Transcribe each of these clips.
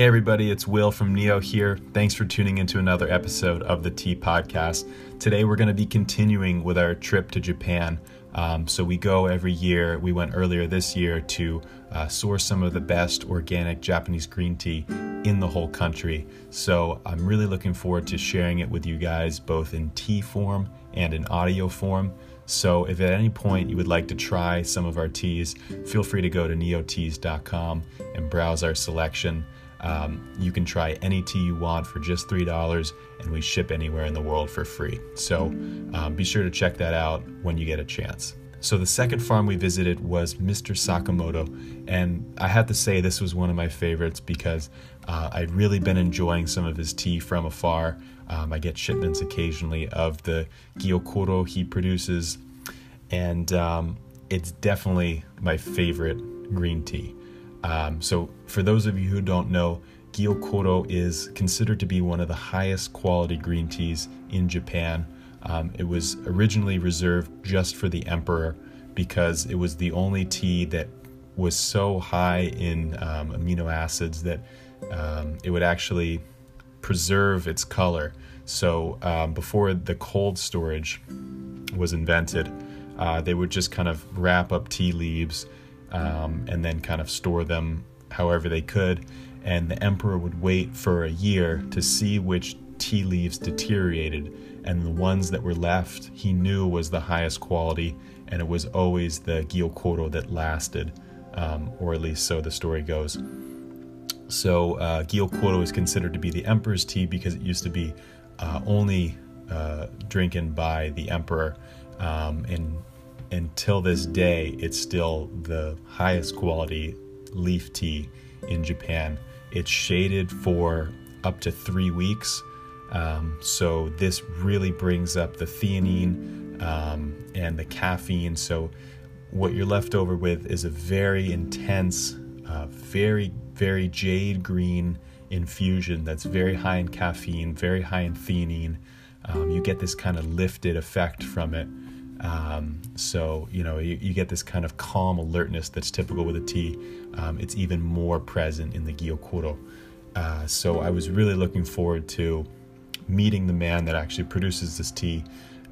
Hey, everybody, it's Will from Neo here. Thanks for tuning into another episode of the Tea Podcast. Today, we're going to be continuing with our trip to Japan. Um, so, we go every year. We went earlier this year to uh, source some of the best organic Japanese green tea in the whole country. So, I'm really looking forward to sharing it with you guys, both in tea form and in audio form. So, if at any point you would like to try some of our teas, feel free to go to neoteas.com and browse our selection. Um, you can try any tea you want for just $3, and we ship anywhere in the world for free. So um, be sure to check that out when you get a chance. So, the second farm we visited was Mr. Sakamoto, and I have to say this was one of my favorites because uh, I'd really been enjoying some of his tea from afar. Um, I get shipments occasionally of the Gyokuro he produces, and um, it's definitely my favorite green tea. Um, so, for those of you who don't know, Gyokuro is considered to be one of the highest quality green teas in Japan. Um, it was originally reserved just for the emperor because it was the only tea that was so high in um, amino acids that um, it would actually preserve its color. So, um, before the cold storage was invented, uh, they would just kind of wrap up tea leaves um, and then kind of store them however they could. And the emperor would wait for a year to see which tea leaves deteriorated, and the ones that were left he knew was the highest quality, and it was always the Gyokuro that lasted, um, or at least so the story goes. So uh, Gyokuro is considered to be the emperor's tea because it used to be uh, only uh, drinking by the emperor, um, until this day, it's still the highest quality leaf tea in Japan. It's shaded for up to three weeks. Um, so this really brings up the theanine um, and the caffeine. So what you're left over with is a very intense, uh, very, very jade green infusion that's very high in caffeine, very high in theanine. Um, you get this kind of lifted effect from it. Um, so, you know, you, you, get this kind of calm alertness that's typical with a tea. Um, it's even more present in the Gyokuro. Uh, so, I was really looking forward to meeting the man that actually produces this tea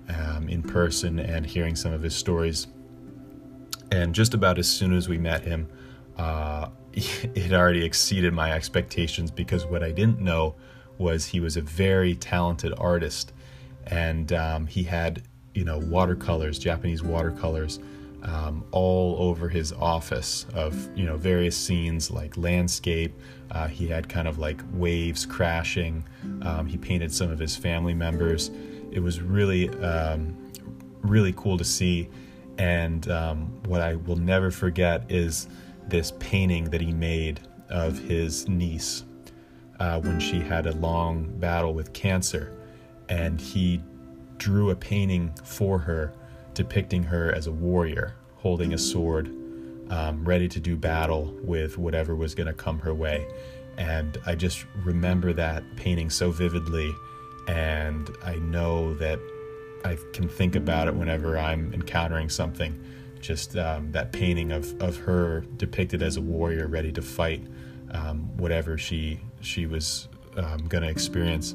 um, in person and hearing some of his stories. And just about as soon as we met him, uh, it already exceeded my expectations because what I didn't know was he was a very talented artist and um, he had you know watercolors, Japanese watercolors, um, all over his office of you know various scenes like landscape. Uh, he had kind of like waves crashing. Um, he painted some of his family members. It was really um, really cool to see. And um, what I will never forget is this painting that he made of his niece uh, when she had a long battle with cancer, and he drew a painting for her depicting her as a warrior holding a sword, um, ready to do battle with whatever was going to come her way. And I just remember that painting so vividly, and I know that I can think about it whenever I'm encountering something. Just um, that painting of, of her depicted as a warrior ready to fight um, whatever she she was um, going to experience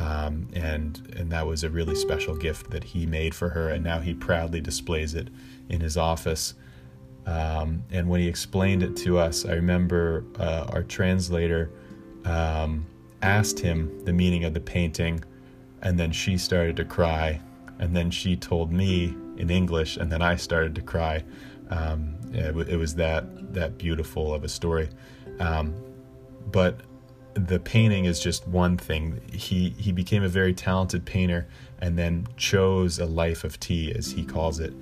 um, and and that was a really special gift that he made for her, and now he proudly displays it in his office. Um, and when he explained it to us, I remember uh, our translator um, asked him the meaning of the painting, and then she started to cry, and then she told me in English, and then I started to cry. Um, it, it, was that that beautiful of a story, um, but the painting is just one thing. He he became a very talented painter and then chose a life of tea, as he calls it.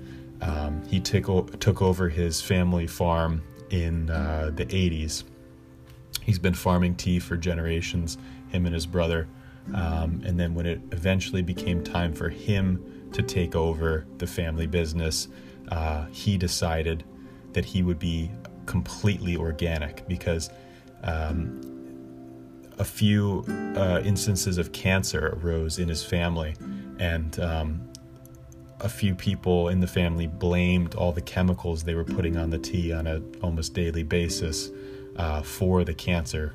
Um, he took took over his family farm in uh, the 80s. He's been farming tea for generations, him and his brother. Um, and then when it eventually became time for him to take over the family business, uh, he decided that he would be completely organic because um, a few uh, instances of cancer arose in his family, and um, a few people in the family blamed all the chemicals they were putting on the tea on a almost daily basis uh, for the cancer.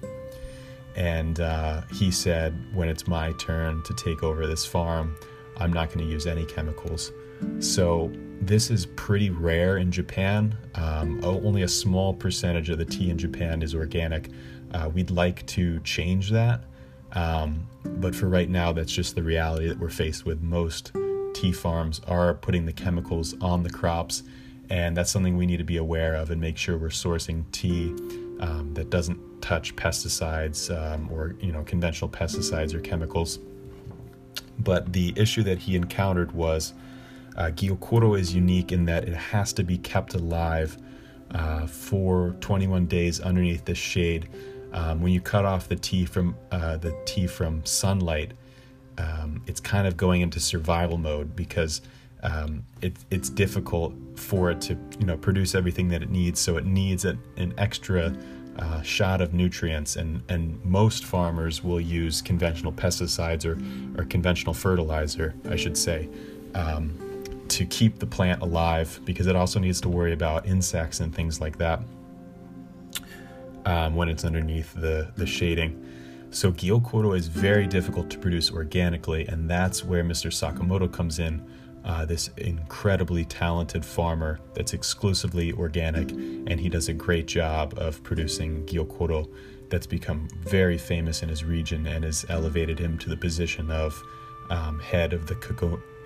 and uh, he said, when it's my turn to take over this farm, I'm not going to use any chemicals. So this is pretty rare in Japan. Um, only a small percentage of the tea in Japan is organic. Uh, we'd like to change that, um, but for right now, that's just the reality that we're faced with. Most tea farms are putting the chemicals on the crops, and that's something we need to be aware of and make sure we're sourcing tea um, that doesn't touch pesticides um, or you know conventional pesticides or chemicals. But the issue that he encountered was uh, Gyokuro is unique in that it has to be kept alive uh, for 21 days underneath the shade. Um, when you cut off the tea from uh, the tea from sunlight, um, it's kind of going into survival mode because um, it, it's difficult for it to you know produce everything that it needs. So it needs a, an extra uh, shot of nutrients, and and most farmers will use conventional pesticides or or conventional fertilizer, I should say. Um, to keep the plant alive because it also needs to worry about insects and things like that um, when it's underneath the, the shading. So Gyokuro is very difficult to produce organically, and that's where Mr. Sakamoto comes in. Uh, this incredibly talented farmer that's exclusively organic, and he does a great job of producing Gyokuro that's become very famous in his region and has elevated him to the position of um, head of the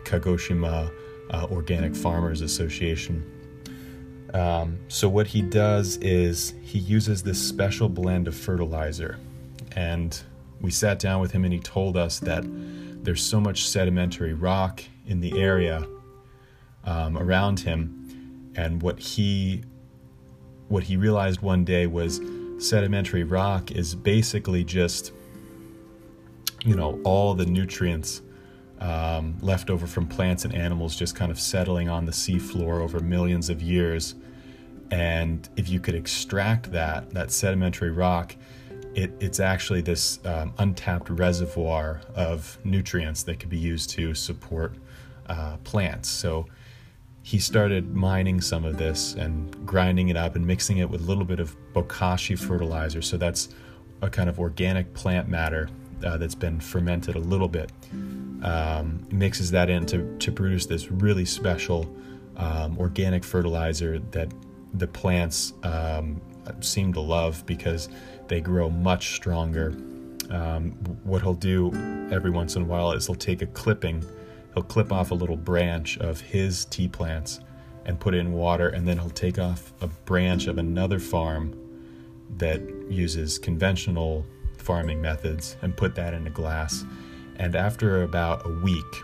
Kagoshima uh, Organic Farmers Association. Um, so, what he does is he uses this special blend of fertilizer. And we sat down with him and he told us that there's so much sedimentary rock in the area um, around him. And what he what he realized one day was sedimentary rock is basically just you know all the nutrients um, left over from plants and animals just kind of settling on the seafloor over millions of years. And if you could extract that, that sedimentary rock, it, it's actually this um, untapped reservoir of nutrients that could be used to support uh, plants. So he started mining some of this and grinding it up and mixing it with a little bit of bokashi fertilizer. So that's a kind of organic plant matter uh, that's been fermented a little bit um, mixes that in to, to produce this really special um, organic fertilizer that the plants um, seem to love because they grow much stronger. Um, what he'll do every once in a while is he'll take a clipping, he'll clip off a little branch of his tea plants and put it in water, and then he'll take off a branch of another farm that uses conventional farming methods and put that in a glass and after about a week,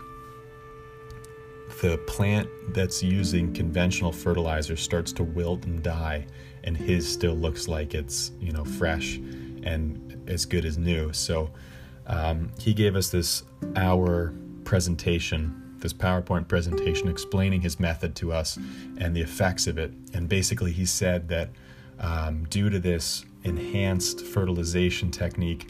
the plant that's using conventional fertilizer starts to wilt and die, and his still looks like it's you know fresh and as good as new. So um, he gave us this hour presentation, this PowerPoint presentation explaining his method to us and the effects of it. And basically, he said that um, due to this enhanced fertilization technique,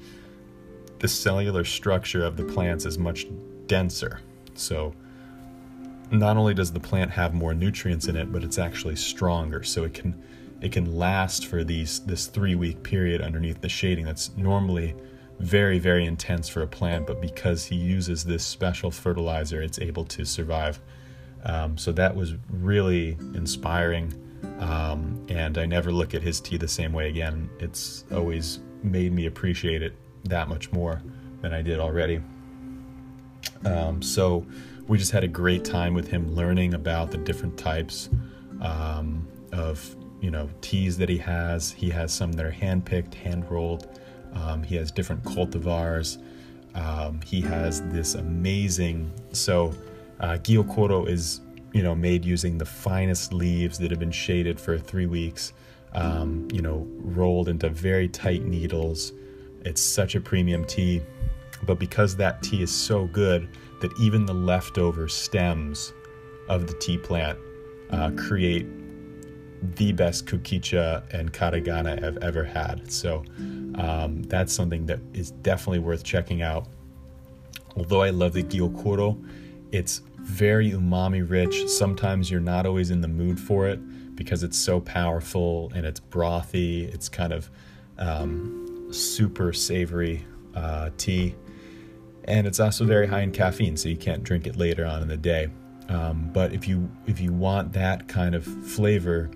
the cellular structure of the plants is much denser. So, not only does the plant have more nutrients in it, but it's actually stronger. So it can it can last for these this three week period underneath the shading. That's normally very very intense for a plant, but because he uses this special fertilizer, it's able to survive. Um, so that was really inspiring, um, and I never look at his tea the same way again. It's always made me appreciate it that much more than I did already. Um, so we just had a great time with him learning about the different types um, of you know teas that he has. He has some that are hand picked, hand rolled. Um, he has different cultivars. Um, he has this amazing so uh, Gyokuro is you know made using the finest leaves that have been shaded for three weeks. Um, you know, rolled into very tight needles. It's such a premium tea, but because that tea is so good that even the leftover stems of the tea plant uh, create the best kukicha and karigane I've ever had. So um, that's something that is definitely worth checking out. Although I love the gyokuro, it's very umami rich. Sometimes you're not always in the mood for it because it's so powerful and it's brothy. It's kind of um, super savory uh, tea. And it's also very high in caffeine, so you can't drink it later on in the day. Um, but if you if you want that kind of flavor,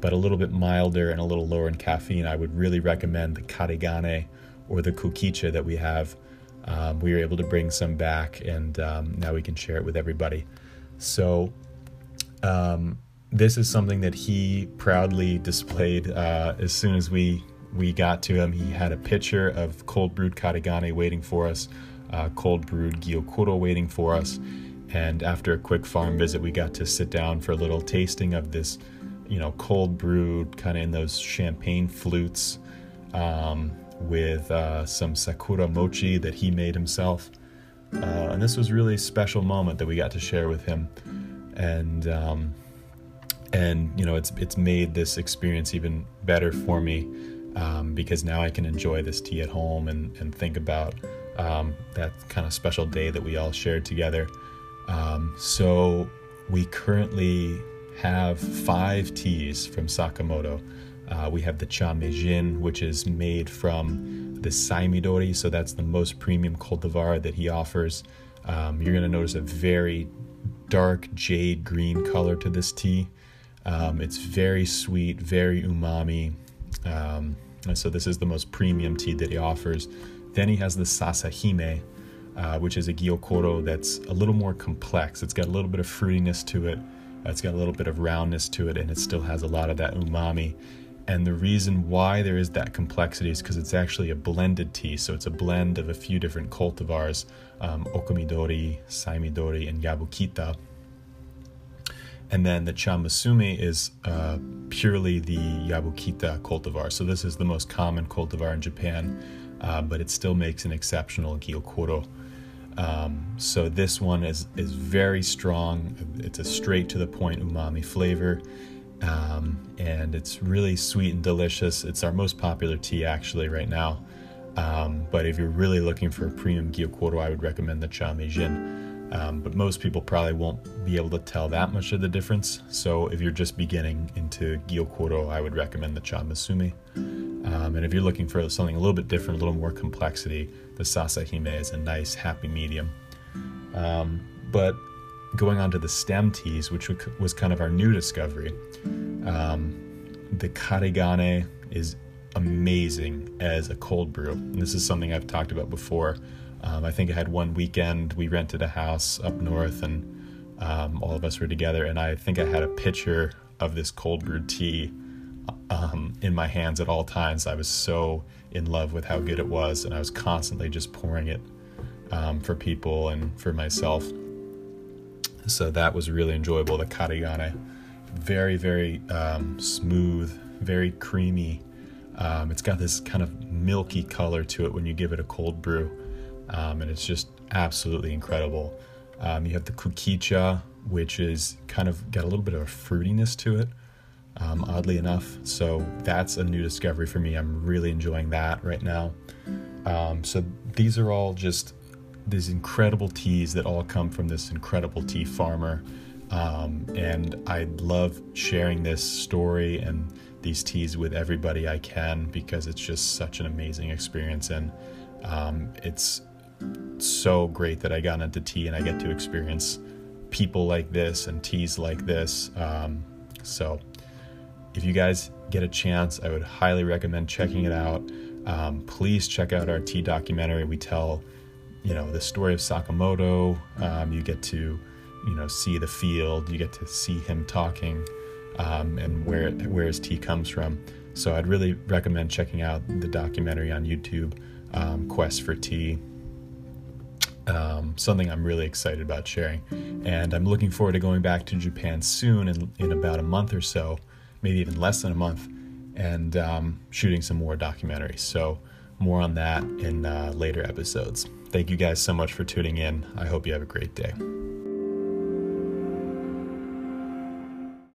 but a little bit milder and a little lower in caffeine, I would really recommend the Karigane or the Kukicha that we have. Um, we were able to bring some back, and um, now we can share it with everybody. So um, this is something that he proudly displayed uh, as soon as we we got to him. He had a pitcher of cold brewed Karigane waiting for us, uh, cold brewed Gyokuro waiting for us, and after a quick farm visit, we got to sit down for a little tasting of this, you know, cold brewed kind of in those champagne flutes. Um, with uh, some sakura mochi that he made himself. Uh, and this was really a special moment that we got to share with him. And um, and you know it's it's made this experience even better for me um, because now I can enjoy this tea at home and and think about um, that kind of special day that we all shared together. Um, so we currently have five teas from Sakamoto. Uh, we have the cha meijin, which is made from the saimidori, so that's the most premium cultivar that he offers. Um, you're going to notice a very dark jade green color to this tea. Um, it's very sweet, very umami. Um, and so this is the most premium tea that he offers. Then he has the Sasahime, uh, which is a gyokuro that's a little more complex. It's got a little bit of fruitiness to it. It's got a little bit of roundness to it, and it still has a lot of that umami. And the reason why there is that complexity is because it's actually a blended tea. So it's a blend of a few different cultivars um, Saimidori, and Yabukita. And then the Chamusume is uh, purely the Yabukita cultivar. So this is the most common cultivar in Japan, uh, but it still makes an exceptional Gyokuro. Um, so this one is is very strong. It's a straight to the point umami flavor, um, and it's really sweet and delicious. It's our most popular tea actually right now. Um, but if you're really looking for a premium gyokuro, I would recommend the Cha Meijin. Um, but most people probably won't be able to tell that much of the difference. So if you're just beginning into Gyokuro, I would recommend the Cha Musume. Um, and if you're looking for something a little bit different, a little more complexity, the Sasahime is a nice, happy medium. Um, but going on to the stem teas, which was kind of our new discovery, um, the Karigane is amazing as a cold brew. And this is something I've talked about before. Um, I think I had one weekend we rented a house up north and um, all of us were together, and I think I had a pitcher of this cold brewed tea um, in my hands at all times. I was so in love with how good it was, and I was constantly just pouring it um, for people and for myself. So that was really enjoyable. The Karigane, very, very um, smooth, very creamy. Um, it's got this kind of milky color to it when you give it a cold brew um, and it's just absolutely incredible. Um, you have the kukicha, which is kind of got a little bit of a fruitiness to it, um, oddly enough. So that's a new discovery for me. I'm really enjoying that right now. Um, so these are all just these incredible teas that all come from this incredible tea farmer. Um, and I love sharing this story and these teas with everybody I can because it's just such an amazing experience and um, it's so great that I got into tea and I get to experience people like this and teas like this. Um, so, if you guys get a chance, I would highly recommend checking it out. Um, please check out our tea documentary. We tell, you know, the story of Sakamoto. Um, you get to, you know, see the field. You get to see him talking um, and where where his tea comes from. So I'd really recommend checking out the documentary on YouTube, um, Quest for Tea um, something I'm really excited about sharing. And I'm looking forward to going back to Japan soon in, in about a month or so, maybe even less than a month, and um, shooting some more documentaries. So, more on that in uh, later episodes. Thank you guys so much for tuning in. I hope you have a great day.